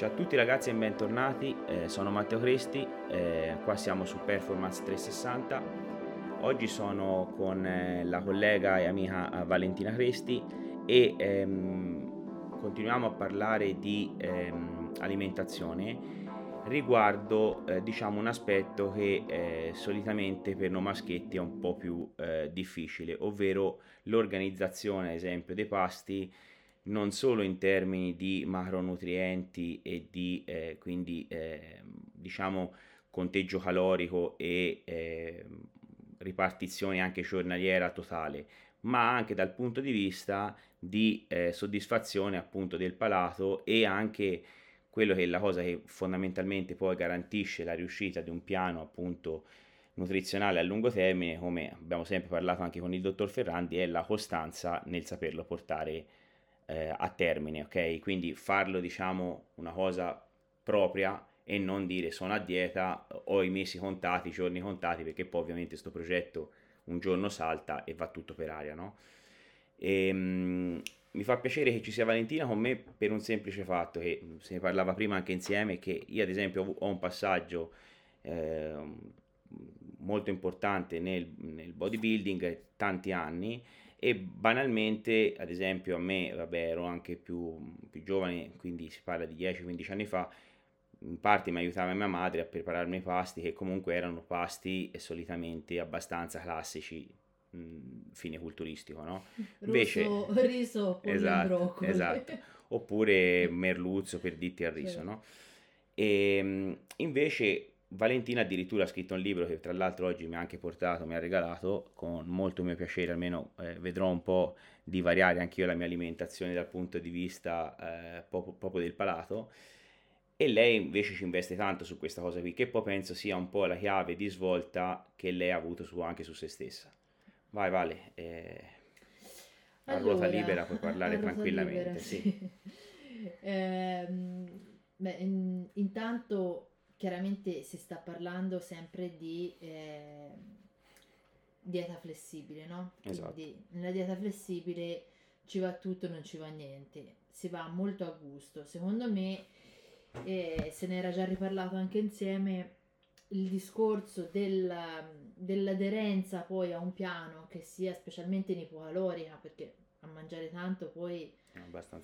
Ciao a tutti ragazzi e bentornati, eh, sono Matteo Cresti, eh, qua siamo su Performance 360. Oggi sono con eh, la collega e amica eh, Valentina Cresti e ehm, continuiamo a parlare di ehm, alimentazione riguardo eh, diciamo un aspetto che eh, solitamente per noi maschietti è un po' più difficile, ovvero l'organizzazione ad esempio dei pasti non solo in termini di macronutrienti e di eh, quindi eh, diciamo conteggio calorico e eh, ripartizione anche giornaliera totale, ma anche dal punto di vista di eh, soddisfazione appunto del palato e anche quello che è la cosa che fondamentalmente poi garantisce la riuscita di un piano appunto nutrizionale a lungo termine, come abbiamo sempre parlato anche con il dottor Ferrandi, è la costanza nel saperlo portare eh, a termine, ok? Quindi farlo, diciamo, una cosa propria e non dire sono a dieta, ho i mesi contati, i giorni contati, perché poi ovviamente questo progetto un giorno salta e va tutto per aria, no? E, ehm, mh, mi fa piacere che ci sia Valentina con me per un semplice fatto che se ne parlava prima anche insieme, che io ad esempio ho un passaggio eh, molto importante nel, nel bodybuilding, tanti anni, e banalmente, ad esempio, a me, vabbè, ero anche più, più giovane, quindi si parla di 10-15 anni fa, in parte mi aiutava mia madre a prepararmi i pasti che comunque erano pasti solitamente abbastanza classici mh, fine culturistico, no? Invece, Rosso, riso, esatto. Esatto, oppure merluzzo per ditti al riso, no? E invece Valentina addirittura ha scritto un libro che tra l'altro oggi mi ha anche portato, mi ha regalato con molto mio piacere, almeno eh, vedrò un po' di variare anche io la mia alimentazione dal punto di vista eh, proprio, proprio, del palato e lei invece ci investe tanto su questa cosa qui che poi penso sia un po' la chiave di svolta che lei ha avuto su, anche su se stessa. Vai Vale, eh, a allora, ruota libera puoi parlare tranquillamente. Libera, sì. sì. eh, beh, in, intanto chiaramente si sta parlando sempre di eh, dieta flessibile, no? Esatto. Quindi nella dieta flessibile ci va tutto, non ci va niente, si va molto a gusto. Secondo me, eh, se ne era già riparlato anche insieme, il discorso della, dell'aderenza poi a un piano che sia specialmente in ipocalorica, perché a mangiare tanto poi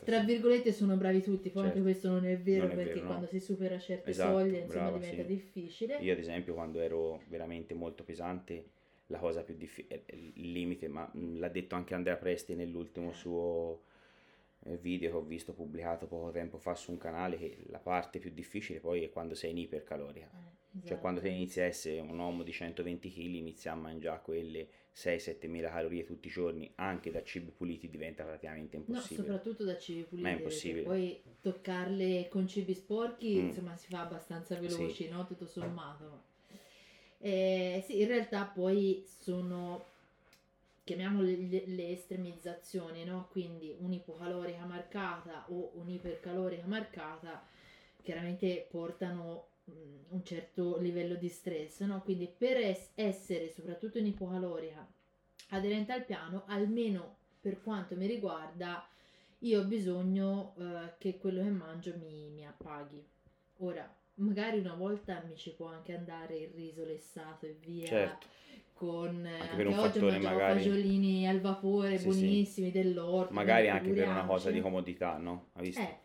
tra virgolette sono bravi tutti, poi certo. anche questo non è vero non è perché vero, quando no. si supera certe esatto, soglie insomma brava, diventa sì. difficile. Io ad esempio quando ero veramente molto pesante la cosa più difficile, il limite, ma l'ha detto anche Andrea Presti nell'ultimo suo eh, video che ho visto pubblicato poco tempo fa su un canale che la parte più difficile poi è quando sei in ipercalorica. Eh, esatto. Cioè quando te esatto. inizi a essere un uomo di 120 kg inizi a mangiare quelle 6-7 mila calorie tutti i giorni anche da cibi puliti diventa praticamente impossibile. No, soprattutto da cibi puliti. Ma è impossibile. Poi toccarle con cibi sporchi mm. insomma si fa abbastanza veloci, sì. no? Tutto sommato. Eh, sì, in realtà poi sono chiamiamole le, le estremizzazioni, no? Quindi un'ipocalorica marcata o un'ipercalorica marcata chiaramente portano un certo livello di stress, no? Quindi per es- essere soprattutto in ipocalorica aderente al piano, almeno per quanto mi riguarda, io ho bisogno uh, che quello che mangio mi, mi, appaghi. Ora, magari una volta mi ci può anche andare il riso lessato e via. Certo. Con anche per un oggi fattore magari fagiolini al vapore sì, buonissimi sì. dell'orto. Magari anche per una cosa di comodità, no? Hai visto? Eh,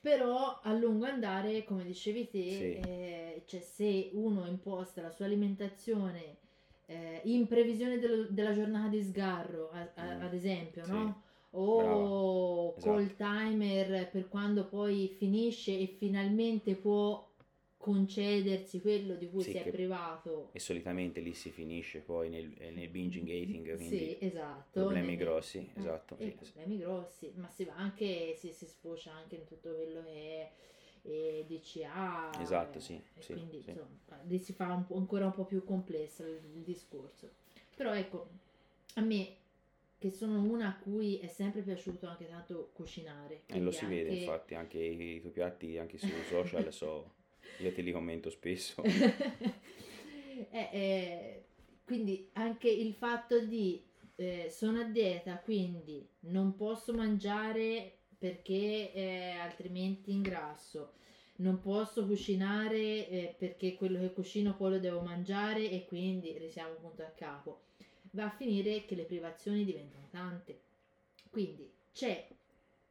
però a lungo andare, come dicevi te, sì. eh, cioè se uno imposta la sua alimentazione eh, in previsione del, della giornata di sgarro, a, a, mm. ad esempio, sì. no? O Brava. col esatto. timer per quando poi finisce e finalmente può concedersi quello di cui sì, si è privato. E solitamente lì si finisce poi nel, eh, nel binging eating, quindi sì, esatto, problemi nel, grossi, eh, esatto. Sì, problemi grossi, ma si va anche, si, si sfocia anche in tutto quello che è e DCA. Esatto, sì. sì quindi sì. insomma, lì si fa un ancora un po' più complesso il, il discorso. Però ecco, a me che sono una a cui è sempre piaciuto anche tanto cucinare. E lo si anche... vede infatti, anche i, i tuoi piatti, anche sui social so io te li commento spesso. eh, eh, quindi anche il fatto di eh, sono a dieta, quindi non posso mangiare perché eh, altrimenti ingrasso. Non posso cucinare eh, perché quello che cucino poi lo devo mangiare e quindi risiamo punto a capo. Va a finire che le privazioni diventano tante. Quindi c'è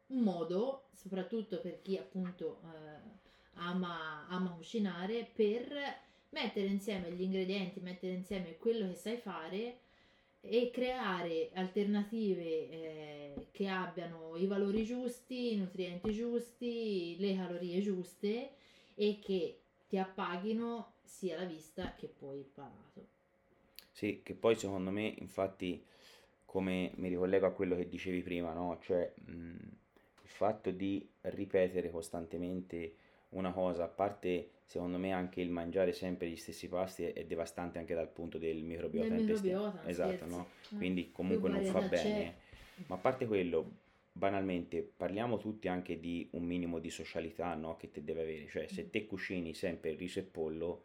un modo, soprattutto per chi appunto eh, ama, ama cucinare, per mettere insieme gli ingredienti, mettere insieme quello che sai fare e creare alternative eh, che abbiano i valori giusti, i nutrienti giusti, le calorie giuste e che ti appaghino sia la vista che poi il palato. Sì, che poi secondo me, infatti, come mi ricollego a quello che dicevi prima, no? Cioè, mh, il fatto di ripetere costantemente una cosa, a parte secondo me anche il mangiare sempre gli stessi pasti è, è devastante anche dal punto del microbiota del intestinale. Esatto, no? Eh, Quindi comunque non fa bene. Ma a parte quello, banalmente, parliamo tutti anche di un minimo di socialità, no? Che te deve avere. Cioè, se mm. te cucini sempre riso e pollo,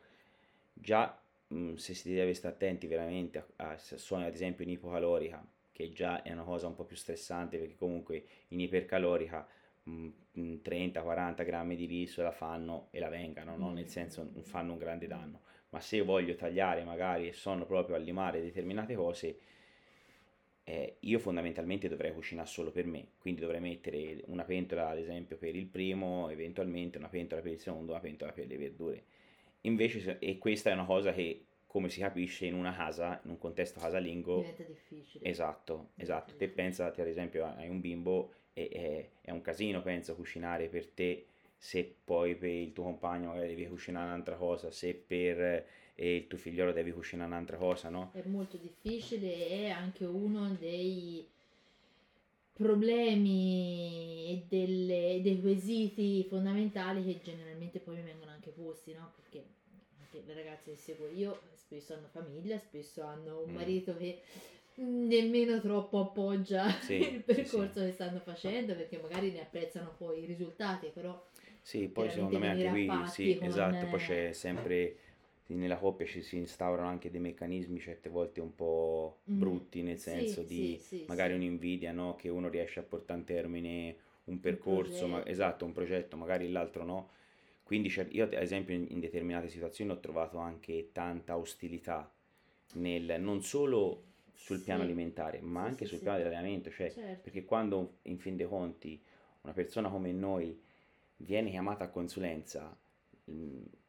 già mh, mm, se si deve stare attenti veramente a, a suoni ad esempio in ipocalorica, che già è una cosa un po' più stressante perché comunque in ipercalorica 30-40 grammi di riso la fanno e la vengano, no? nel senso non fanno un grande danno, ma se io voglio tagliare magari e sono proprio a limare determinate cose, eh, io fondamentalmente dovrei cucinare solo per me, quindi dovrei mettere una pentola ad esempio per il primo, eventualmente una pentola per il secondo, una pentola per le verdure. Invece, e questa è una cosa che come si capisce in una casa, in un contesto casalingo, diventa difficile. Esatto, esatto. Te pensate ad esempio hai un bimbo e è, è un casino, penso, cucinare per te se poi per il tuo compagno magari devi cucinare un'altra cosa, se per eh, il tuo figliolo devi cucinare un'altra cosa, no? È molto difficile, è anche uno dei problemi e delle, dei quesiti fondamentali che generalmente poi mi vengono anche posti, no? Perché anche le ragazze che seguo io spesso hanno famiglia, spesso hanno un mm. marito che nemmeno troppo appoggia sì, il percorso sì, che stanno facendo perché magari ne apprezzano poi i risultati però sì poi secondo me anche qui sì con... esatto poi c'è sempre nella coppia ci si instaurano anche dei meccanismi certe volte un po' mm. brutti nel senso sì, di sì, magari un'invidia no? che uno riesce a portare in termine un percorso un ma, esatto un progetto magari l'altro no quindi io ad esempio in determinate situazioni ho trovato anche tanta ostilità nel non solo sul piano sì. alimentare, ma sì, anche sul piano dell'allenamento, cioè, certo. perché quando in fin dei conti una persona come noi viene chiamata a consulenza,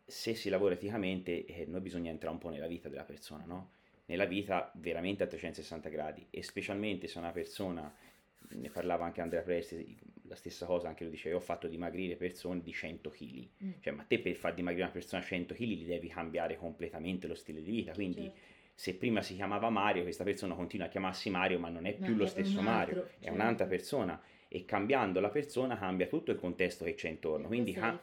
se si lavora eticamente, eh, noi bisogna entrare un po' nella vita della persona, no? Nella vita veramente a 360 gradi e specialmente se una persona, ne parlava anche Andrea Presti, la stessa cosa, anche lui diceva, io ho fatto dimagrire persone di 100 kg, mm. cioè ma te per far dimagrire una persona a 100 kg gli devi cambiare completamente lo stile di vita, quindi... Certo se prima si chiamava Mario, questa persona continua a chiamarsi Mario, ma non è più no, lo stesso Mario, altro, è certo. un'altra persona e cambiando la persona cambia tutto il contesto che c'è intorno, quindi ha,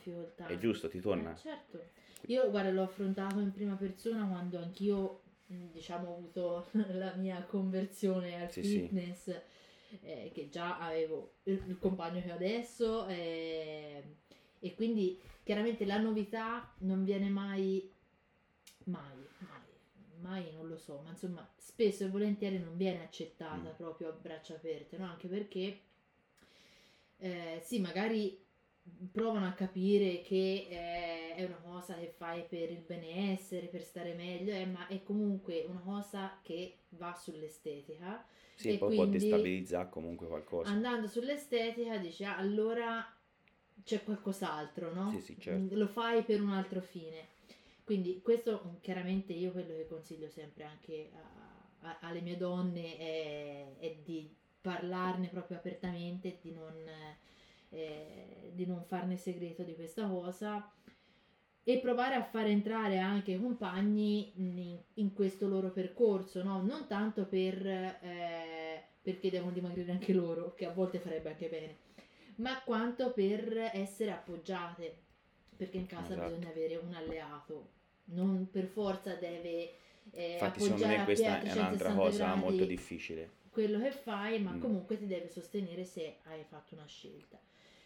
è giusto, ti torna. Eh, certo, io guarda l'ho affrontato in prima persona quando anch'io diciamo ho avuto la mia conversione al sì, fitness, sì. Eh, che già avevo il, il, compagno che ho adesso eh, e quindi chiaramente la novità non viene mai, mai, mai mai non lo so, ma insomma spesso e volentieri non viene accettata mm. proprio a braccia aperte, no? Anche perché eh, sì, magari provano a capire che eh, è una cosa che fai per il benessere, per stare meglio, eh, ma è comunque una cosa che va sull'estetica. Sì, e poi può destabilizzare comunque qualcosa. Andando sull'estetica dici, ah, allora c'è qualcos'altro, no? Sì, sì, certo. Lo fai per un altro fine. Quindi questo mm, chiaramente io quello che consiglio sempre anche a, a, alle mie donne è, è, di parlarne proprio apertamente, di non, eh, di non farne segreto di questa cosa e provare a far entrare anche i compagni in, in, questo loro percorso, no? non tanto per, eh, perché devono dimagrire anche loro, che a volte farebbe anche bene, ma quanto per essere appoggiate, perché in casa esatto. bisogna avere un alleato, non per forza deve eh, Infatti secondo me questa è un'altra cosa molto difficile. Quello che fai, ma mm. comunque ti deve sostenere se hai fatto una scelta.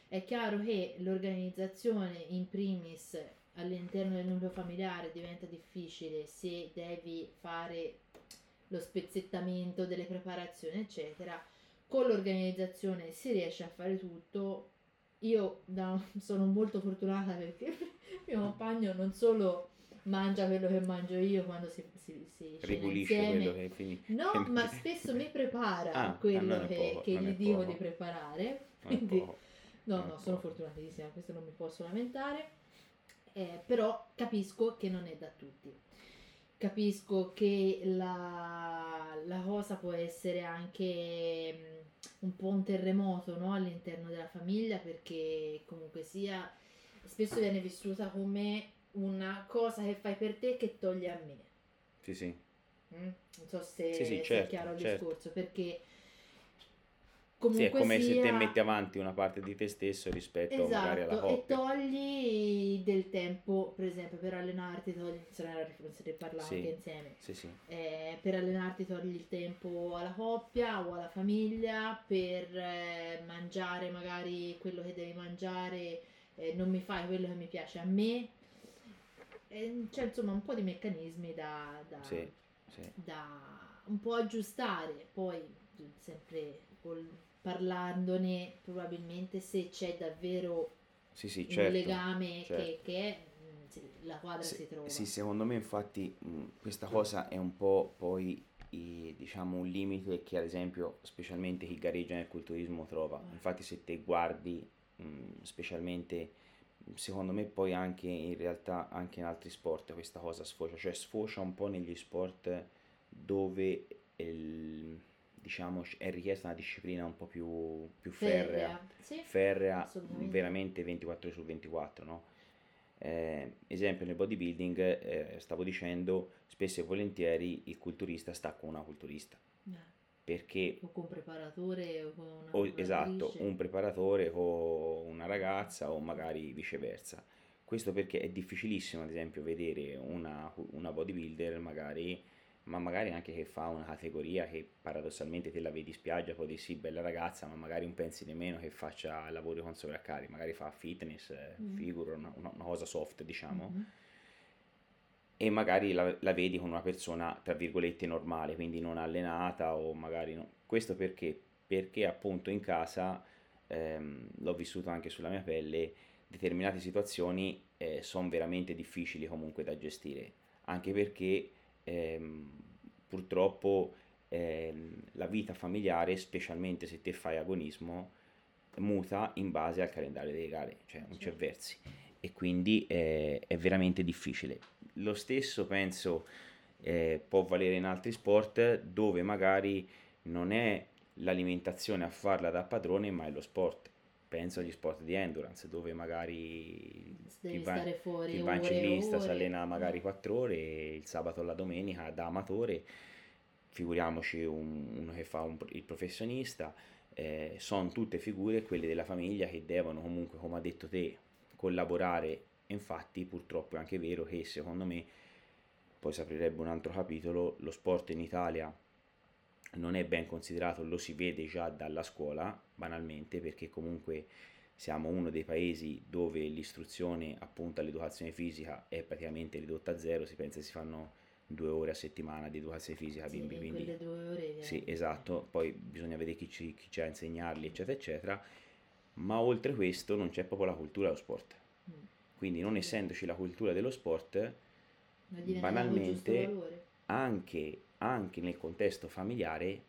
È chiaro che l'organizzazione in primis all'interno del nucleo familiare diventa difficile se devi fare lo spezzettamento delle preparazioni, eccetera. con l'organizzazione si riesce a fare tutto. Io da, sono molto fortunata perché mio compagno non solo mangia quello che mangio io quando si, si, si ripulisce quello che finito. No, ma spesso mi prepara ah, quello che, poco, che gli dico poco. di preparare. Quindi, no, no, sono fortunatissima, questo non mi posso lamentare. Eh, però capisco che non è da tutti. Capisco che la, la cosa può essere anche mm, un po' un terremoto no? all'interno della famiglia perché comunque sia spesso viene vissuta come una cosa che fai per te che toglie a me. Sì, sì. Mm? Non so se, sì, sì, se certo, è chiaro il certo. discorso, perché Comunque sì, è come sia... se te metti avanti una parte di te stesso rispetto esatto, magari alla coppia. e togli del tempo, per esempio, per allenarti, togli, se ne parlavo sì, anche insieme, sì, sì. Eh, per allenarti togli il tempo alla coppia o alla famiglia, per eh, mangiare magari quello che devi mangiare, eh, non mi fai quello che mi piace a me, c'è insomma un po' di meccanismi da, da, da un po' aggiustare, poi sempre col parlandone probabilmente se c'è davvero sì, sì, certo, un legame certo. che, che è, mm, la quadra sì, si trova. Sì, secondo me infatti mh, mm, questa cosa è un po' poi i, diciamo un limite che ad esempio specialmente chi gareggia nel culturismo trova. Mm. Infatti se te guardi mh, mm, specialmente secondo me poi anche in realtà anche in altri sport questa cosa sfocia, cioè sfocia un po' negli sport dove il, diciamo, è richiesta una disciplina un po' più, più ferrea, ferrea, sì, ferrea veramente 24 ore su 24, no? Eh, esempio nel bodybuilding, eh, stavo dicendo, spesso e volentieri il culturista sta con una culturista. Eh. Perché... O con un preparatore o con una o, Esatto, un preparatore con una ragazza o magari viceversa. Questo perché è difficilissimo, ad esempio, vedere una, una bodybuilder magari ma magari anche che fa una categoria che paradossalmente te la vedi in spiaggia, poi dici sì, bella ragazza, ma magari un pensi nemmeno che faccia lavori con sovraccarico, magari fa fitness, mm. figura, una, una, cosa soft diciamo, mm-hmm. e magari la, la, vedi con una persona tra virgolette normale, quindi non allenata o magari no. Questo perché? Perché appunto in casa, ehm, l'ho vissuto anche sulla mia pelle, determinate situazioni eh, sono veramente difficili comunque da gestire, anche perché ehm, purtroppo ehm, la vita familiare, specialmente se te fai agonismo, muta in base al calendario delle gare, cioè non c'è versi e quindi eh, è veramente difficile. Lo stesso penso eh, può valere in altri sport dove magari non è l'alimentazione a farla da padrone ma è lo sport penso agli sport di endurance dove magari Devi chi va, fuori chi in ciclista si allena magari 4 ore il sabato o la domenica da amatore. Figuriamoci un, uno che fa un, il professionista eh, sono tutte figure quelle della famiglia che devono comunque come ha detto te collaborare. Infatti purtroppo è anche vero che secondo me poi si aprirebbe un altro capitolo lo sport in Italia non è ben considerato, lo si vede già dalla scuola, banalmente, perché comunque siamo uno dei paesi dove l'istruzione appunto all'educazione fisica è praticamente ridotta a zero, si pensa si fanno due ore a settimana di educazione fisica sì, bimbi, quindi due ore, sì, esatto, poi bisogna vedere chi ci, chi ha a insegnarli, eccetera, eccetera, ma oltre questo non c'è proprio la cultura dello sport. Mm. Quindi non essendoci la cultura dello sport, banalmente anche anche nel contesto familiare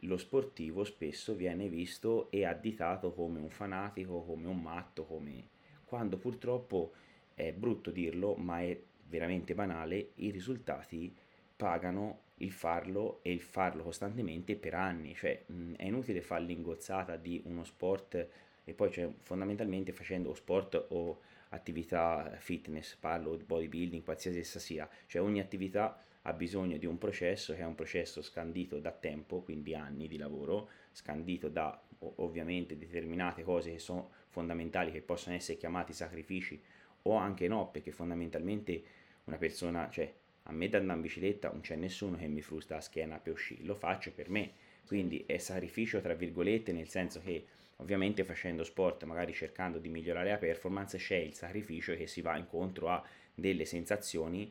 lo sportivo spesso viene visto e additato come un fanatico, come un matto, come... quando purtroppo è brutto dirlo, ma è veramente banale, i risultati pagano il farlo e il farlo costantemente per anni, cioè mh, è inutile fare l'ingozzata di uno sport e poi cioè, fondamentalmente facendo sport o attività fitness, parlo di bodybuilding, qualsiasi essa sia, cioè ogni attività ha bisogno di un processo che è un processo scandito da tempo, quindi anni di lavoro, scandito da ovviamente determinate cose che sono fondamentali, che possono essere chiamati sacrifici o anche no, perché fondamentalmente una persona, cioè a me da andare in bicicletta non c'è nessuno che mi frusta la schiena per uscire, lo faccio per me, quindi è sacrificio tra virgolette nel senso che ovviamente facendo sport, magari cercando di migliorare la performance, c'è il sacrificio che si va incontro a delle sensazioni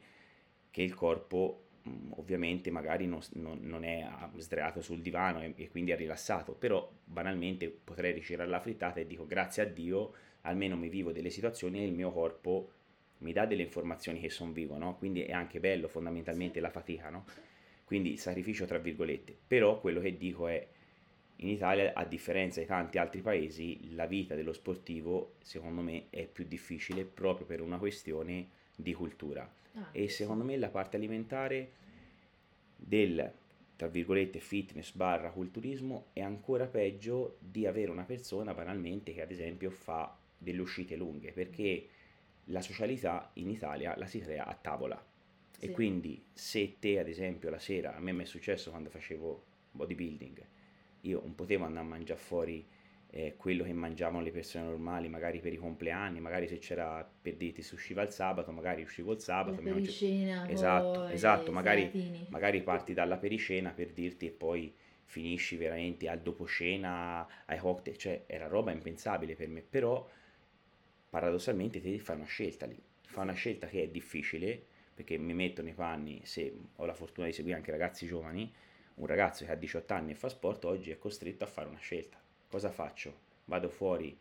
che il corpo mm, ovviamente magari non, non, non è sdraiato sul divano e, e, quindi è rilassato, però banalmente potrei ricevere la frittata e dico grazie a Dio almeno mi vivo delle situazioni e il mio corpo mi dà delle informazioni che sono vivo, no? Quindi è anche bello fondamentalmente la fatica, no? Quindi sacrificio tra virgolette. Però quello che dico è in Italia, a differenza di tanti altri paesi, la vita dello sportivo, secondo me, è più difficile proprio per una questione di cultura. Ah, e secondo me la parte alimentare del, tra virgolette, fitness barra culturismo è ancora peggio di avere una persona banalmente che ad esempio fa delle uscite lunghe, perché la socialità in Italia la si crea a tavola. Sì. E quindi se te ad esempio la sera, a me mi è successo quando facevo bodybuilding, io non potevo andare a mangiare fuori eh, quello che mangiavano le persone normali, magari per i compleanni, magari se c'era per dirti si usciva il sabato, magari uscivo il sabato. La pericena, esatto, esatto, magari, magari, parti dalla pericena per dirti e poi finisci veramente al dopo cena, ai cocktail, cioè era roba impensabile per me, però paradossalmente te fai una scelta lì, fai una scelta che è difficile, perché mi metto nei panni, se ho la fortuna di seguire anche ragazzi giovani, un ragazzo che ha 18 anni e fa sport oggi è costretto a fare una scelta. Cosa faccio? Vado fuori,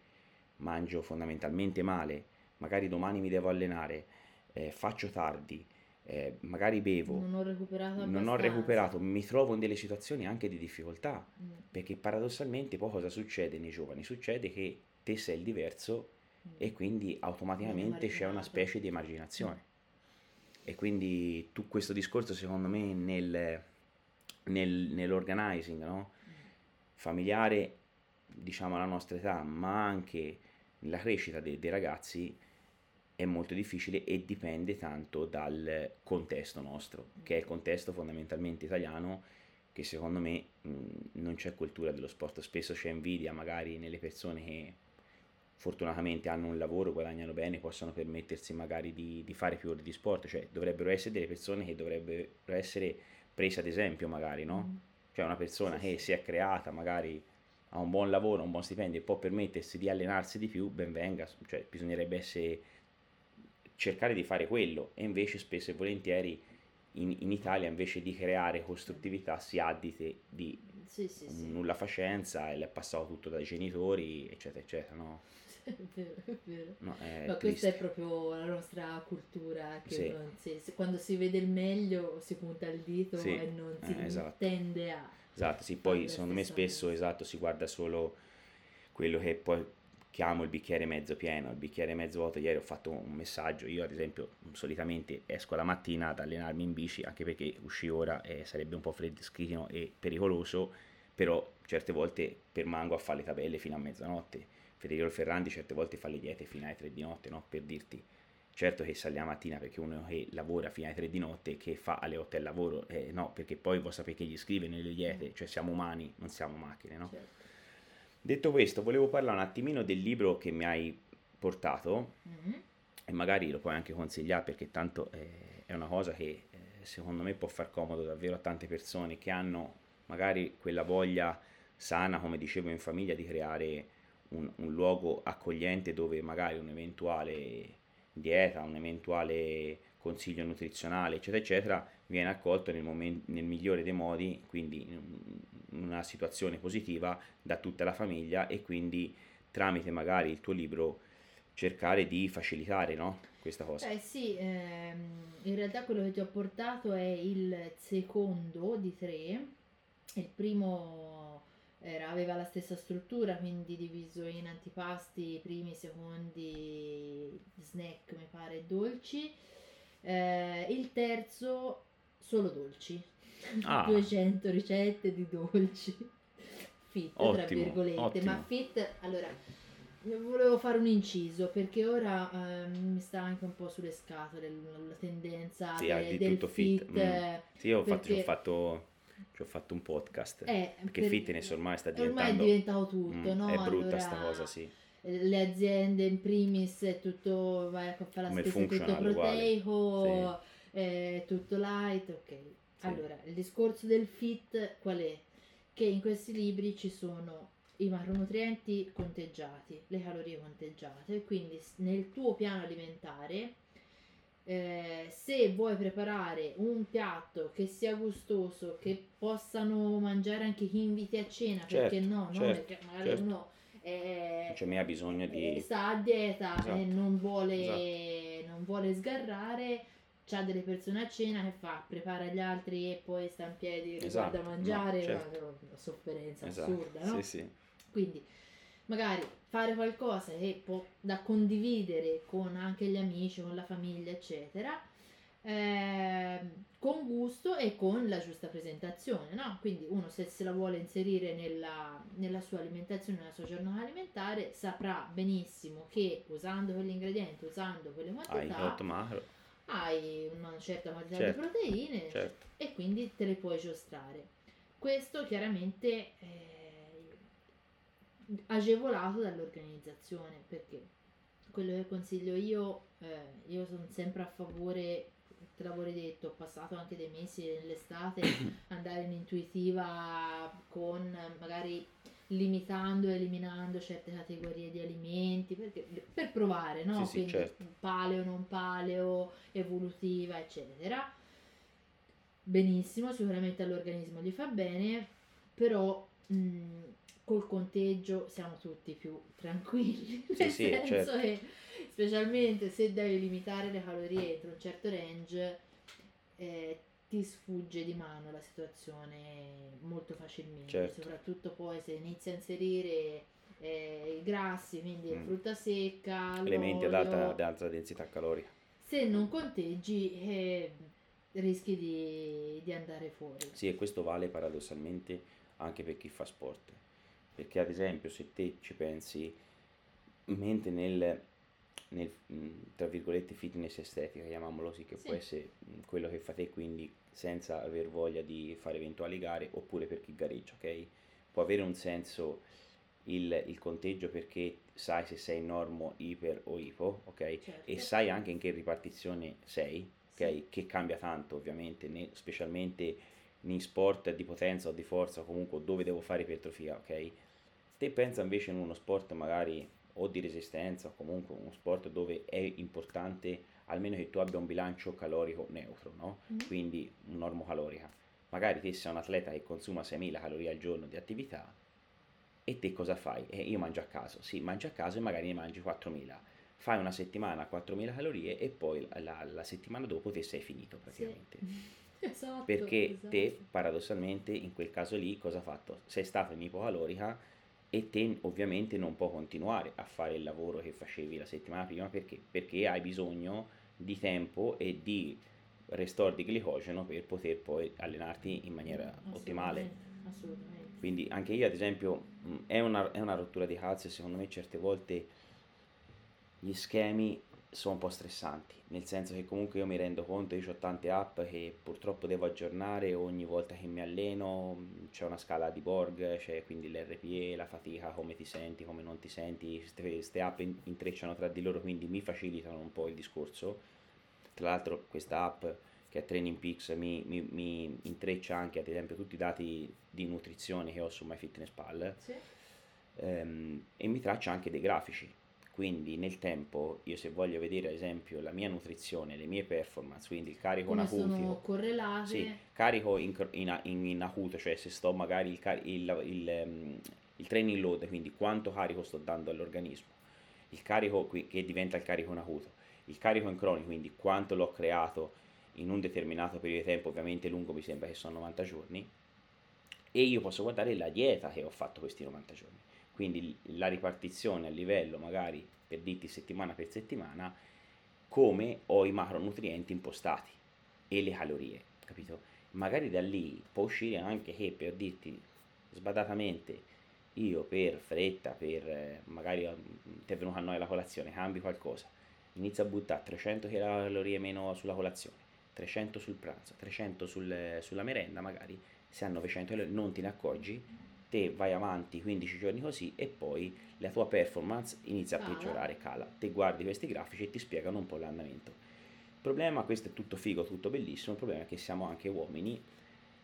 mangio fondamentalmente male, magari domani mi devo allenare, eh, faccio tardi, eh, magari bevo, non ho recuperato, non ho recuperato, mi trovo in delle situazioni anche di difficoltà, mm. perché paradossalmente poi cosa succede nei giovani? Succede che te sei il diverso mm. e quindi automaticamente c'è una specie di emarginazione. Mm. E quindi tu questo discorso secondo me nel nel, nell'organizing no? familiare, diciamo alla nostra età, ma anche nella crescita dei, dei ragazzi è molto difficile e dipende tanto dal contesto nostro, che è il contesto fondamentalmente italiano, che secondo me mh, non c'è cultura dello sport, spesso c'è invidia magari nelle persone che fortunatamente hanno un lavoro, guadagnano bene, possono permettersi magari di, di fare più ore di sport, cioè dovrebbero essere delle persone che dovrebbero essere presa ad esempio magari, no? Mm. Cioè una persona che si è creata magari ha un buon lavoro, un buon stipendio e può permettersi di allenarsi di più, ben venga, cioè bisognerebbe essere, cercare di fare quello e invece spesso e volentieri in, in Italia invece di creare costruttività si addite di sì, nulla facenza e è passato tutto dai genitori eccetera eccetera, no? è vero, è vero. No, è Ma questa è proprio la nostra cultura, che sì. si, quando si vede il meglio si punta il dito sì. e non si eh, esatto. tende a... Esatto, sì, poi secondo me spesso esatto, si guarda solo quello che poi chiamo il bicchiere mezzo pieno, il bicchiere mezzo vuoto. Ieri ho fatto un messaggio, io ad esempio solitamente esco la mattina ad allenarmi in bici, anche perché uscì ora eh, sarebbe un po' freschino e pericoloso, però certe volte permango a fare le tabelle fino a mezzanotte Federico Ferrandi certe volte fa le diete fino alle 3 di notte, no? Per dirti. Certo che sale la mattina perché uno che lavora fino alle 3 di notte che fa alle 8 il lavoro, eh, no, perché poi vuoi sapere che gli scrive nelle diete, cioè siamo umani, non siamo macchine, no? Certo. Detto questo, volevo parlare un attimino del libro che mi hai portato mm-hmm. e magari lo puoi anche consigliare perché tanto eh, è una cosa che eh, secondo me può far comodo davvero a tante persone che hanno magari quella voglia sana, come dicevo in famiglia, di creare un, un luogo accogliente dove magari un'eventuale dieta, un eventuale consiglio nutrizionale, eccetera, eccetera, viene accolto nel, momento, nel migliore dei modi, quindi in una situazione positiva da tutta la famiglia e quindi tramite magari il tuo libro cercare di facilitare no? questa cosa. Eh sì, ehm, in realtà quello che ti ho portato è il secondo di tre, il primo era, aveva la stessa struttura, quindi diviso in antipasti, primi, secondi, snack, mi pare, dolci. Eh, il terzo, solo dolci. Ah. 200 ricette di dolci. Fit, ottimo, tra virgolette. Ottimo. Ma fit, allora, volevo fare un inciso perché ora eh, mi sta anche un po' sulle scatole la tendenza sì, de, del fit. fit mm. Sì, io ho fatto, ho fatto ci ho fatto un podcast. Eh, perché per, fitness ormai sta diventando... Ormai è diventato tutto, mm, no? È brutta allora, sta cosa, sì. Le aziende in primis tutto, vai a fare la spesa tutto proteico, sì. è tutto light, ok. Sì. Allora, il discorso del fit qual è? Che in questi libri ci sono i macronutrienti conteggiati, le calorie conteggiate, quindi nel tuo piano alimentare eh, se vuoi preparare un piatto che sia gustoso, che possano mangiare anche chi inviti a cena, certo, perché no? no? Certo, perché magari certo. uno eh, cioè, ha bisogno di... sta a dieta esatto. e non vuole, esatto. non vuole sgarrare c'ha delle persone a cena che fa, prepara gli altri e poi sta in piedi esatto, guarda mangiare, no, certo. una sofferenza esatto. assurda, no? Sì, sì. Quindi magari fare qualcosa che può da condividere con anche gli amici, con la famiglia, eccetera, eh, con gusto e con la giusta presentazione, no? Quindi uno se se la vuole inserire nella, nella sua alimentazione, nella sua giornata alimentare, saprà benissimo che usando quegli ingredienti, usando quelle quantità, hai una certa quantità certo. di proteine certo. e quindi te le puoi giostrare. Questo chiaramente è agevolato dall'organizzazione perché quello che consiglio io, eh, io sono sempre a favore, te l'avevo detto, ho passato anche dei mesi nell'estate andare in intuitiva con magari limitando e eliminando certe categorie di alimenti perché, per provare, no? Sì, Quindi sì, certo. paleo, non paleo, evolutiva, eccetera. Benissimo, sicuramente all'organismo gli fa bene, però mh, col conteggio siamo tutti più tranquilli, nel sì, senso certo. che specialmente se devi limitare le calorie entro un certo range, eh, ti sfugge di mano la situazione molto facilmente, certo. soprattutto poi se inizi a inserire eh, i grassi, quindi mm. frutta secca, elementi ad alta, ad alta, densità calorica. Se non conteggi eh, rischi di, di andare fuori. Sì, e questo vale paradossalmente anche per chi fa sport, perché ad esempio se te ci pensi, mentre nel nel tra virgolette fitness estetica, chiamiamolo così, che sì. può essere quello che fate quindi senza aver voglia di fare eventuali gare oppure per chi gareggia, ok? Può avere un senso il, il conteggio perché sai se sei normo, iper o ipo, ok? Certo. E sai anche in che ripartizione sei, ok? Sì. Che cambia tanto ovviamente, né, specialmente in sport di potenza o di forza, comunque dove devo fare ipertrofia, ok? Te pensa invece in uno sport magari o di resistenza o comunque uno sport dove è importante almeno che tu abbia un bilancio calorico neutro, no? Mm. Quindi un normo calorica. Magari te sei un atleta che consuma 6.000 calorie al giorno di attività e te cosa fai? Eh, io mangio a caso, sì, mangio a caso e magari ne mangi 4.000. Fai una settimana a 4.000 calorie e poi la, la, settimana dopo te sei finito praticamente. Sì. Esatto, Perché esatto. te paradossalmente in quel caso lì cosa ha fatto? Sei stato in ipocalorica e te ovviamente non puoi continuare a fare il lavoro che facevi la settimana prima perché? Perché hai bisogno di tempo e di restore di glicogeno per poter poi allenarti in maniera assolutamente, ottimale. Assolutamente. Quindi anche io ad esempio è una, è una rottura di calze, secondo me certe volte gli schemi sono un po' stressanti, nel senso che comunque io mi rendo conto, io ho tante app che purtroppo devo aggiornare ogni volta che mi alleno, c'è una scala di Borg, c'è quindi l'RPE, la fatica, come ti senti, come non ti senti, queste app intrecciano tra di loro, quindi mi facilitano un po' il discorso. Tra l'altro questa app che è Training Peaks mi, mi, mi intreccia anche ad esempio tutti i dati di nutrizione che ho su MyFitnessPal sì. ehm, e mi traccia anche dei grafici quindi nel tempo io se voglio vedere ad esempio la mia nutrizione, le mie performance, quindi il carico Come in acuto, sono correlate. Sì, carico in, in, in, in, acuto, cioè se sto magari il, il, il, um, il training load, quindi quanto carico sto dando all'organismo, il carico qui, che diventa il carico in acuto, il carico in cronico, quindi quanto l'ho creato in un determinato periodo di tempo, ovviamente lungo mi sembra che sono 90 giorni, e io posso guardare la dieta che ho fatto questi 90 giorni quindi la ripartizione a livello magari per dirti settimana per settimana, come ho i macronutrienti impostati e le calorie, capito? Magari da lì può uscire anche che per dirti sbadatamente io per fretta, per magari mm, ti è venuta a noi la colazione, cambi qualcosa, inizio a buttare 300 calorie meno sulla colazione, 300 sul pranzo, 300 sul, sulla merenda magari, se hanno 900 calorie non te ne accorgi te vai avanti 15 giorni così e poi la tua performance inizia a peggiorare, cala. Te guardi questi grafici e ti spiegano un po' l'andamento. Il problema, questo è tutto figo, tutto bellissimo, il problema è che siamo anche uomini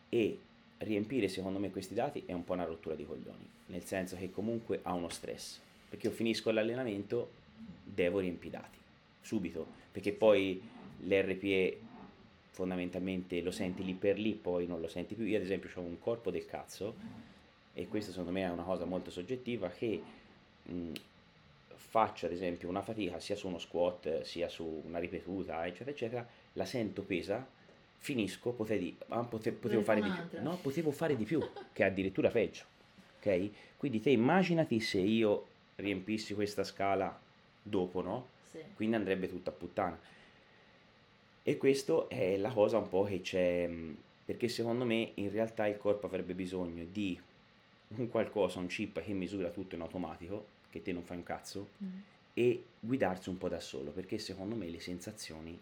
e riempire secondo me questi dati è un po' una rottura di coglioni, nel senso che comunque ha uno stress, perché io finisco l'allenamento, devo riempire i dati, subito, perché poi l'RPE fondamentalmente lo senti lì per lì, poi non lo senti più. Io ad esempio ho un corpo del cazzo e questa secondo me è una cosa molto soggettiva che mh, faccio ad esempio una fatica sia su uno squat sia su una ripetuta eccetera eccetera, la sento pesa, finisco, potrei ah, pote, potevo, fare di più, no, potevo fare di più, che è addirittura peggio, ok? Quindi te immaginati se io riempissi questa scala dopo, no? Sì. Quindi andrebbe tutta a puttana. E questa è la cosa un po' che c'è, perché secondo me in realtà il corpo avrebbe bisogno di un qualcosa, un chip che misura tutto in automatico, che te non fai un cazzo, mm. e guidarsi un po' da solo, perché secondo me le sensazioni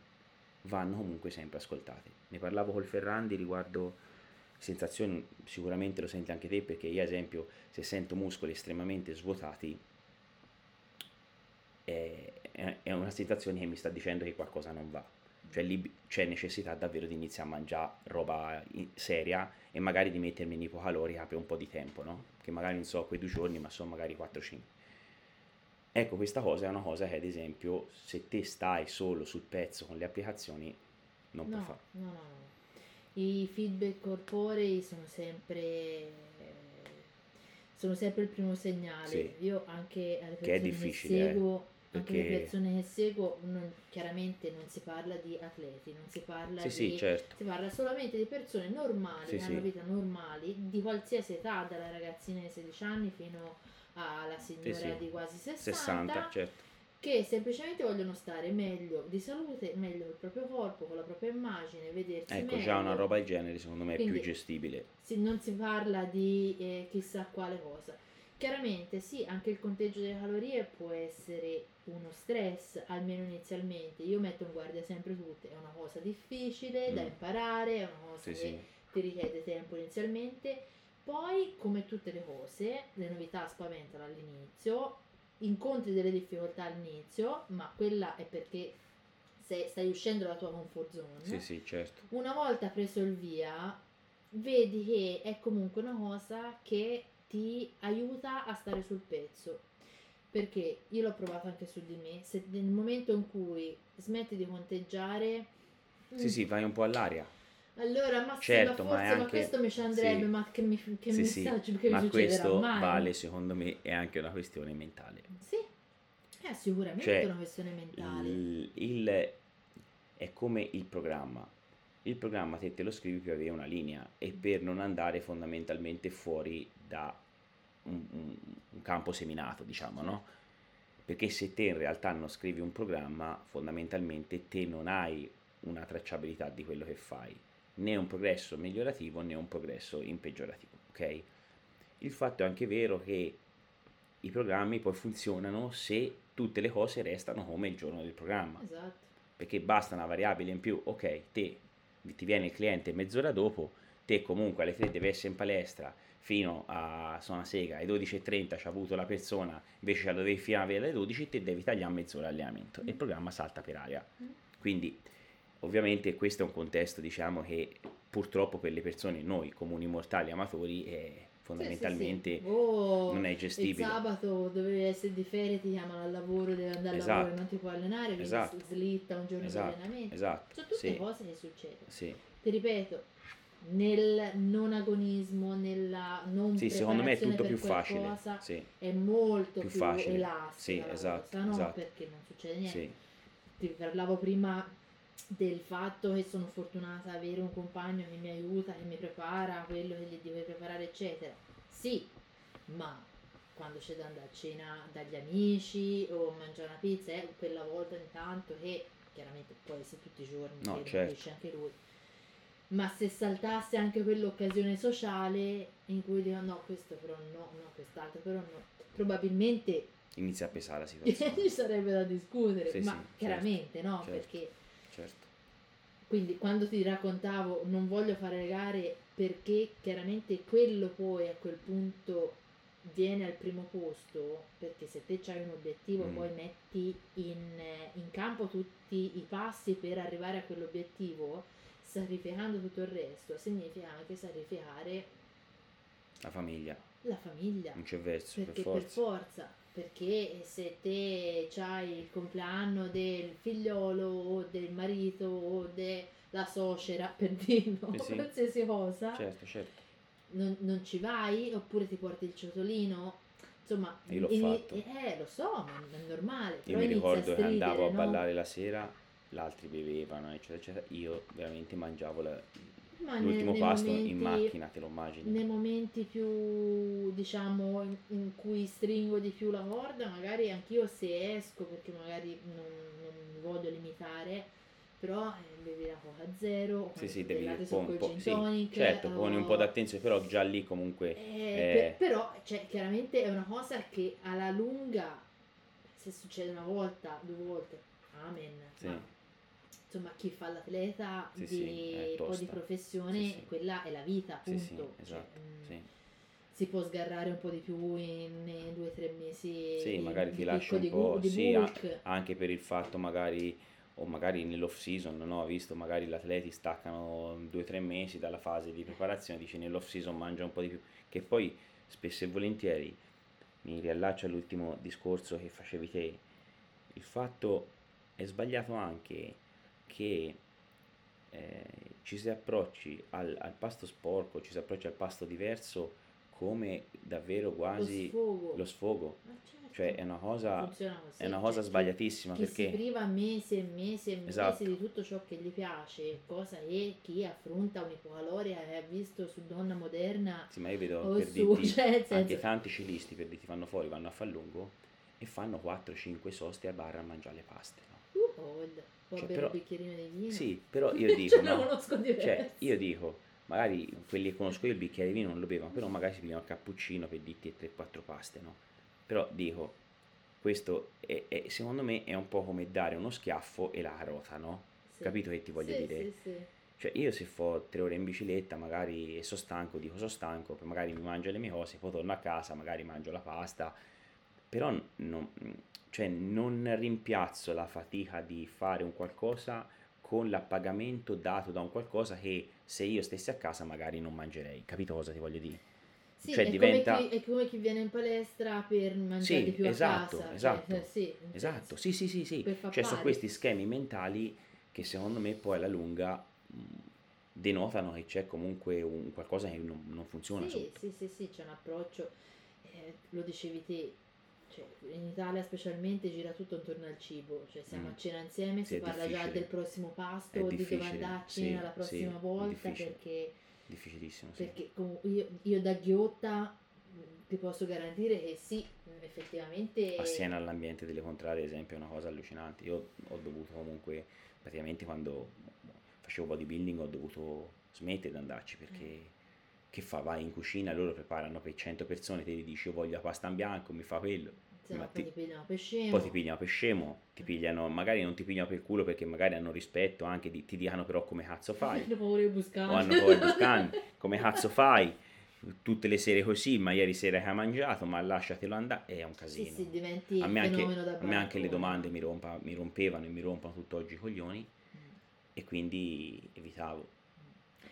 vanno comunque sempre ascoltate. Ne parlavo col Ferrandi riguardo sensazioni, sicuramente lo senti anche te, perché io ad esempio se sento muscoli estremamente svuotati, è, è una situazione che mi sta dicendo che qualcosa non va cioè lì c'è necessità davvero di iniziare a mangiare roba seria e magari di mettermi in ipocalorica per un po' di tempo, no? Che magari non so quei due giorni, ma sono magari 4-5. Ecco, questa cosa è una cosa che ad esempio se te stai solo sul pezzo con le applicazioni non no, puoi fare. No, no, no. I feedback corporei sono sempre sono sempre il primo segnale. Sì. Io anche alle persone che, che seguo anche le persone che seguo, non, chiaramente non si parla di atleti, non si parla sì, di... Sì, certo. Si parla solamente di persone normali, sì, che hanno vita normali, di qualsiasi età, dalla ragazzina di 16 anni fino alla signora di quasi 60, 60 certo. che semplicemente vogliono stare meglio di salute, meglio col proprio corpo, con la propria immagine, vedersi ecco, meglio. già una roba del genere secondo me Quindi, è più gestibile. Si, non si parla di eh, chissà quale cosa. Chiaramente sì, anche il conteggio delle calorie può essere uno stress, almeno inizialmente. Io metto in guardia sempre tutte, è una cosa difficile mm. da imparare, è una cosa sì, che sì. ti richiede tempo inizialmente. Poi, come tutte le cose, le novità spaventano all'inizio, incontri delle difficoltà all'inizio, ma quella è perché stai uscendo dalla tua comfort zone. Sì, sì, certo. Una volta preso il via, vedi che è comunque una cosa che ti aiuta a stare sul pezzo perché io l'ho provato anche su di me, se nel momento in cui smetti di conteggiare... Sì, mm, sì, vai un po' all'aria. Allora, ma certo, ma, forse, ma questo mi ci andrebbe, sì. ma che mi, che sì, messaggio, sì. che ma mi questo mai. vale, secondo me, è anche una questione mentale. Sì, è sicuramente cioè, una questione mentale. Il, il, è come il programma. Il programma te te lo scrivi per avere una linea e per non andare fondamentalmente fuori da un, un, un campo seminato, diciamo, no? Perché se te in realtà non scrivi un programma, fondamentalmente te non hai una tracciabilità di quello che fai, né un progresso migliorativo né un progresso in peggiorativo, ok? Il fatto è anche vero che i programmi poi funzionano se tutte le cose restano come il giorno del programma. Esatto. Perché basta una variabile in più, ok, te ti viene il cliente mezz'ora dopo, te comunque alle 3 devi essere in palestra, fino a Sona Sega alle 12.30 ci ha avuto la persona, invece ce la dovevi finire alle 12 te devi tagliare mezz'ora allenamento mm. e il programma salta per aria. Mm. Quindi ovviamente questo è un contesto diciamo che purtroppo per le persone, noi comuni mortali amatori, è fondamentalmente sì, sì, sì. Oh, non è gestibile. Il sabato dovevi essere di ferie, ti chiamano al lavoro, devi andare esatto. al lavoro e non ti puoi allenare, quindi esatto. slitta un giorno esatto. di allenamento. Esatto. Sono tutte cose che succedono. Ti ripeto, nel non agonismo, nella non sì, secondo me è tutto più facile. Sì. È molto più, più facile. elastica. Sì, esatto, cosa, esatto. perché non succede niente. Sì. Ti parlavo prima del fatto che sono fortunata ad avere un compagno che mi aiuta, che mi prepara quello che gli devo preparare, eccetera. Sì, ma quando c'è da andare a cena dagli amici o mangiare una pizza, è quella volta intanto che chiaramente può essere tutti i giorni, no, certo. anche lui ma se saltasse anche quell'occasione sociale in cui dico no, questo però no, no, quest'altro però no, probabilmente inizia a pesare la situazione. ci sarebbe da discutere, sì, ma sì, chiaramente certo, no, certo, perché certo. quindi quando ti raccontavo non voglio fare le gare perché chiaramente quello poi a quel punto viene al primo posto perché se te hai un obiettivo mm. poi metti in, in campo tutti i passi per arrivare a quell'obiettivo sacrificando tutto il resto, significa anche sacrificare la famiglia. La famiglia. Non c'è verso, perché per forza. per forza. perché se te hai il compleanno del figliolo o del marito o della suocera, per dirlo, eh sì. qualsiasi cosa, certo, certo. Non, non, ci vai oppure ti porti il ciotolino. Insomma, io l'ho in, fatto. Eh, lo so, ma è normale. Io mi ricordo che andavo a ballare la sera, altri bevevano, eccetera, eccetera. Io veramente mangiavo la, ma L'ultimo nei, pasto momenti, in macchina, te lo immagini? Nei momenti più, diciamo, in, in, cui stringo di più la corda, magari anch'io se esco, perché magari non, non mi voglio limitare, però eh, bevi la coca zero, sì, sì, devi un po', sì, tonic, certo, poni un po' d'attenzione, però già lì comunque... Eh, eh... Per, però, cioè, chiaramente è una cosa che alla lunga, se succede una volta, due volte, amen, sì. ma insomma chi fa l'atleta sì, di sì, po' di professione, sì, quella è la vita, appunto. Esatto, cioè, si può sgarrare un po' di più in, in due o tre mesi. Sì, magari ti lascia un po', sì, anche per il fatto magari o magari nell'off season, no? visto magari gli atleti staccano due o tre mesi dalla fase di preparazione, dici nell'off season mangia un po' di più, che poi spesso e volentieri mi riallaccio all'ultimo discorso che facevi te, il fatto è sbagliato anche che eh, ci si approcci al, al, pasto sporco, ci si approcci al pasto diverso come davvero quasi lo sfogo. Lo sfogo. Certo. Cioè è una cosa, è una cosa cioè, sbagliatissima chi perché si priva mese e mese e esatto. mese di tutto ciò che gli piace, cosa è chi affronta un'ipocaloria e ha visto su Donna Moderna sì, ma io vedo per su, dirti, cioè, anche tanti ciclisti per dirti fanno fuori, vanno a far lungo e fanno 4-5 soste a barra a mangiare le paste. No? Uh, Può cioè, bere però, un bicchierino di vino? Sì, però io dico, no, cioè, io dico, magari quelli che conosco io il bicchiere di vino non lo bevono, però magari si pigliano il cappuccino per dirti 3-4 paste, no? Però dico, questo è, è, secondo me è un po' come dare uno schiaffo e la rota, no? Sì. Capito che ti voglio sì, dire? Sì, sì. Cioè io se fo tre ore in bicicletta magari sono stanco, dico sono stanco, magari mi mangio le mie cose, poi torno a casa, magari mangio la pasta, però non, cioè non rimpiazzo la fatica di fare un qualcosa con l'appagamento dato da un qualcosa che se io stessi a casa magari non mangerei. Capito cosa ti voglio dire? Sì, cioè, è, diventa... come chi, è come chi viene in palestra per mangiare sì, di più esatto, a casa. Esatto, cioè, sì, esatto. Sì, sì, sì, sì. Cioè, sono questi schemi mentali che secondo me poi alla lunga denotano che c'è comunque un qualcosa che non, non funziona. Sì, sì, sì, sì, c'è un approccio, eh, lo dicevi te, cioè, in Italia specialmente gira tutto intorno al cibo, cioè siamo mm. a cena insieme, sì, si parla difficile. già del prossimo pasto, di dove andarci sì, la prossima sì, volta perché difficilissimo perché io, io, da ghiotta mm, ti posso garantire che sì, effettivamente a Siena all'ambiente delle contrarie ad esempio è una cosa allucinante io ho dovuto comunque praticamente quando facevo bodybuilding ho dovuto smettere di andarci perché mm che fa? Vai in cucina, loro preparano per 100 persone, te gli dici io voglio la pasta in bianco, mi fa quello. Sì, ma poi ti, ti pigliano per scemo. Poi ti pigliano per scemo, ti pigliano, magari non ti pigliano per culo perché magari hanno rispetto anche, di, ti dicono però come cazzo fai. hanno paura di buscare. O hanno paura di buscare, come cazzo fai? Tutte le sere così, ma ieri sera che hai mangiato, ma lasciatelo andare, è un casino. Sì, sì, diventi a me anche, a me anche le domande mi, rompa, mi rompevano e mi rompono tutt'oggi i coglioni mm. e quindi evitavo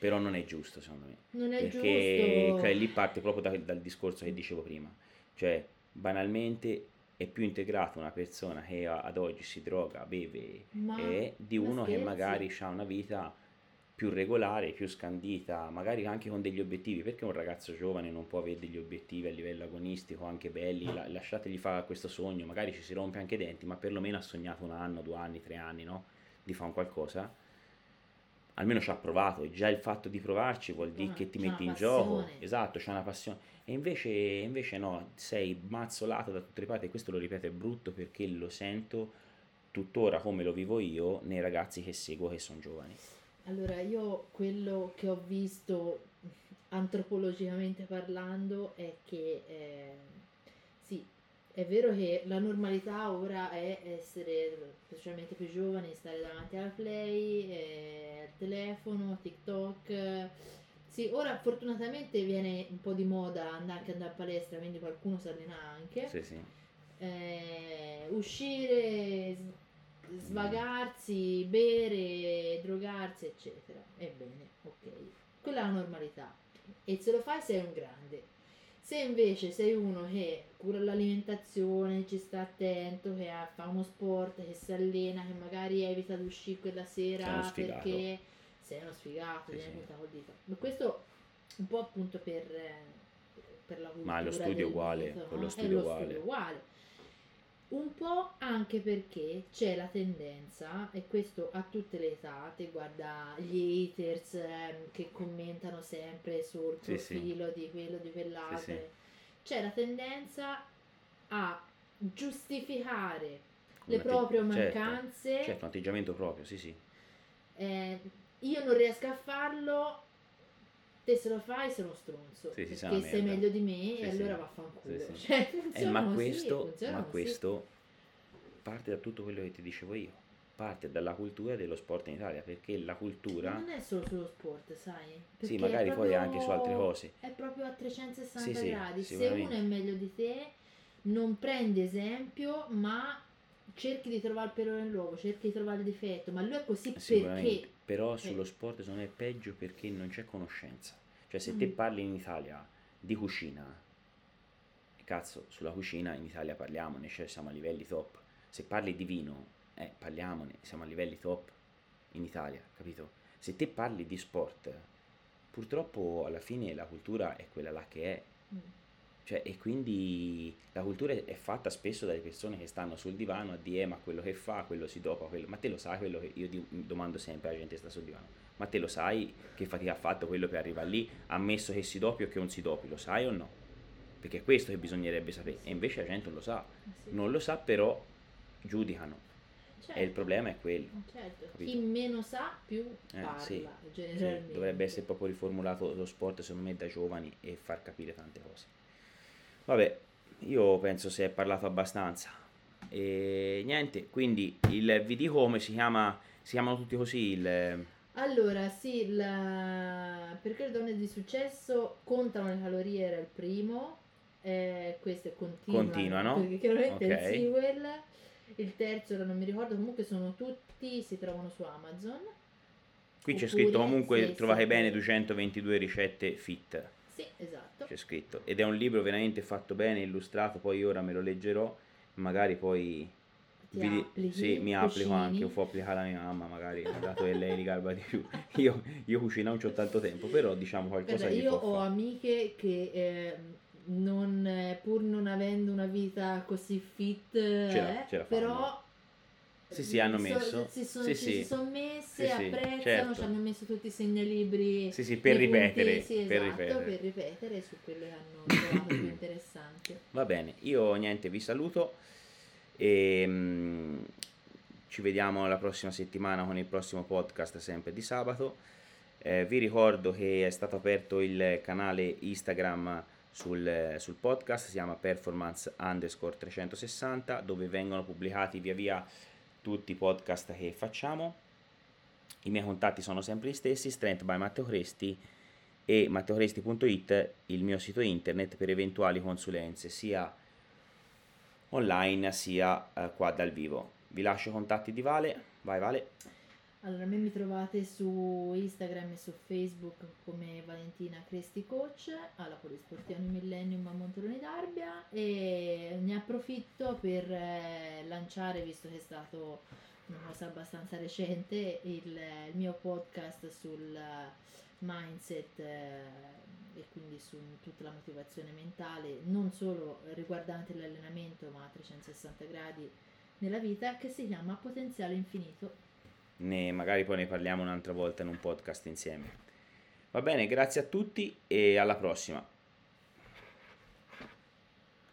però non è giusto secondo me. Non è perché, giusto. Cioè, lì parte proprio da, dal discorso che dicevo prima. Cioè, banalmente è più integrato una persona che ad oggi si droga, beve, ma, e di uno che magari ha una vita più regolare, più scandita, magari anche con degli obiettivi, perché un ragazzo giovane non può avere degli obiettivi a livello agonistico anche belli, la, lasciategli fare questo sogno, magari ci si rompe anche i denti, ma perlomeno ha sognato un anno, due anni, tre anni, no? Di fare un qualcosa almeno ci ha provato e già il fatto di provarci vuol dire ah, che ti metti in gioco. esatto c'è una passione. E invece, invece no sei mazzolato da tutte le parti e questo lo ripeto è brutto perché lo sento tuttora come lo vivo io nei ragazzi che seguo che sono giovani. Allora io quello che ho visto antropologicamente parlando è che eh, sì è vero che la normalità ora è essere, specialmente più giovani, stare davanti al play, eh, al telefono, TikTok. Sì, ora fortunatamente viene un po' di moda andare anche andare a palestra, quindi qualcuno si allena anche. Sì, sì. Eh, uscire, svagarsi, bere, drogarsi, eccetera. Ebbene, ok. Quella è la normalità. E se lo fai sei un grande Se invece sei uno che cura l'alimentazione, ci sta attento, che fa uno sport, che si allena, che magari evita di uscire quella sera perché sei uno sfigato, sì, sì. col dito. Ma questo un po' appunto per, per la cultura. Ma lo studio uguale, con lo studio uguale. Un po' anche perché c'è la tendenza, e questo a tutte le età, te guarda gli haters eh, che commentano sempre sul profilo sì, di quello, di quell'altro, sì, c'è la tendenza a giustificare le proprie certo, mancanze. Certo, certo, un atteggiamento proprio, sì sì. Eh, io non riesco a farlo, te se lo fai sei uno stronzo sì, perché sei merda. meglio di me sì, e allora vaffanculo. sì, sì. Cioè, eh, ma questo, ma questo parte da tutto quello che ti dicevo io. Parte dalla cultura dello sport in Italia perché la cultura non è solo sullo sport sai? Perché sì magari proprio, poi anche su altre cose. è proprio a 360 gradi. Se uno è meglio di te non prendi esempio ma cerchi di trovare il pelo nell'uovo cerchi di trovare il difetto ma lui è così perché però sullo sport non è peggio perché non c'è conoscenza. Cioè se mm. te parli in Italia di cucina, cazzo, sulla cucina in Italia parliamone, cioè siamo a livelli top. Se parli di vino, eh, parliamone, siamo a livelli top in Italia, capito? Se te parli di sport, purtroppo alla fine la cultura è quella là che è. Mm. Cioè, e quindi la cultura è fatta spesso dalle persone che stanno sul divano a dire eh, ma quello che fa, quello si dopa, quello... ma te lo sai quello che io domando sempre alla gente che sta sul divano, ma te lo sai che fatica ha fatto quello per arrivare lì, ammesso che si dopi o che non si dopi, lo sai o no? Perché è questo che bisognerebbe sapere, e invece la gente non lo sa, non lo sa però giudicano. Certo. E il problema è quello. Certo. Chi meno sa più eh, parla, sì. generalmente. Sì. Dovrebbe essere proprio riformulato lo sport, secondo me, da giovani e far capire tante cose. Vabbè, io penso si è parlato abbastanza. E niente, quindi il VD come si chiama, si chiamano tutti così il... Allora, sì, la... perché le donne di successo contano le calorie era il primo, eh, questo è continuano, continuano. perché chiaramente okay. è il sequel. Il terzo non mi ricordo, comunque sono tutti, si trovano su Amazon. Qui Oppure, c'è scritto comunque sì, trovate sì, bene 222 ricette fit. Sì, esatto. C'è scritto. Ed è un libro veramente fatto bene, illustrato, poi ora me lo leggerò, magari poi vi, sì, mi applico anche, o può applicare la mia mamma magari, dato che lei rigarba di più. Io, io cucino non ho tanto tempo, però diciamo qualcosa Guarda, Io ho fare. amiche che... Eh, non, pur non avendo una vita così fit, eh, però sì, sì, hanno messo. Si, sono, sì, sì. si sono messe, sì, apprezzano, certo. ci hanno messo tutti i segnalibri. Sì, sì, per ripetere. Punti, sì, per esatto, ripetere. per ripetere su quello che hanno trovato più interessante. Va bene, io niente, vi saluto e mh, mm, ci vediamo la prossima settimana con il prossimo podcast sempre di sabato. Eh, vi ricordo che è stato aperto il canale Instagram sul, sul podcast, si chiama performance underscore 360 dove vengono pubblicati via via tutti i podcast che facciamo. I miei contatti sono sempre gli stessi, Strength by Matteo Cresti e matteocresti.it, il mio sito internet per eventuali consulenze sia online sia uh, qua dal vivo. Vi lascio i contatti di Vale, vai Vale. Allora, me mi trovate su Instagram e su Facebook come Valentina Cresti Coach alla Polisportiano Millennium a Monteroni d'Arbia e ne approfitto per eh, lanciare, visto che è stato una cosa abbastanza recente, il, il mio podcast sul mindset eh, e quindi su tutta la motivazione mentale, non solo riguardante l'allenamento ma a 360 gradi nella vita, che si chiama Potenziale Infinito ne, magari poi ne parliamo un'altra volta in un podcast insieme. Va bene, grazie a tutti e alla prossima.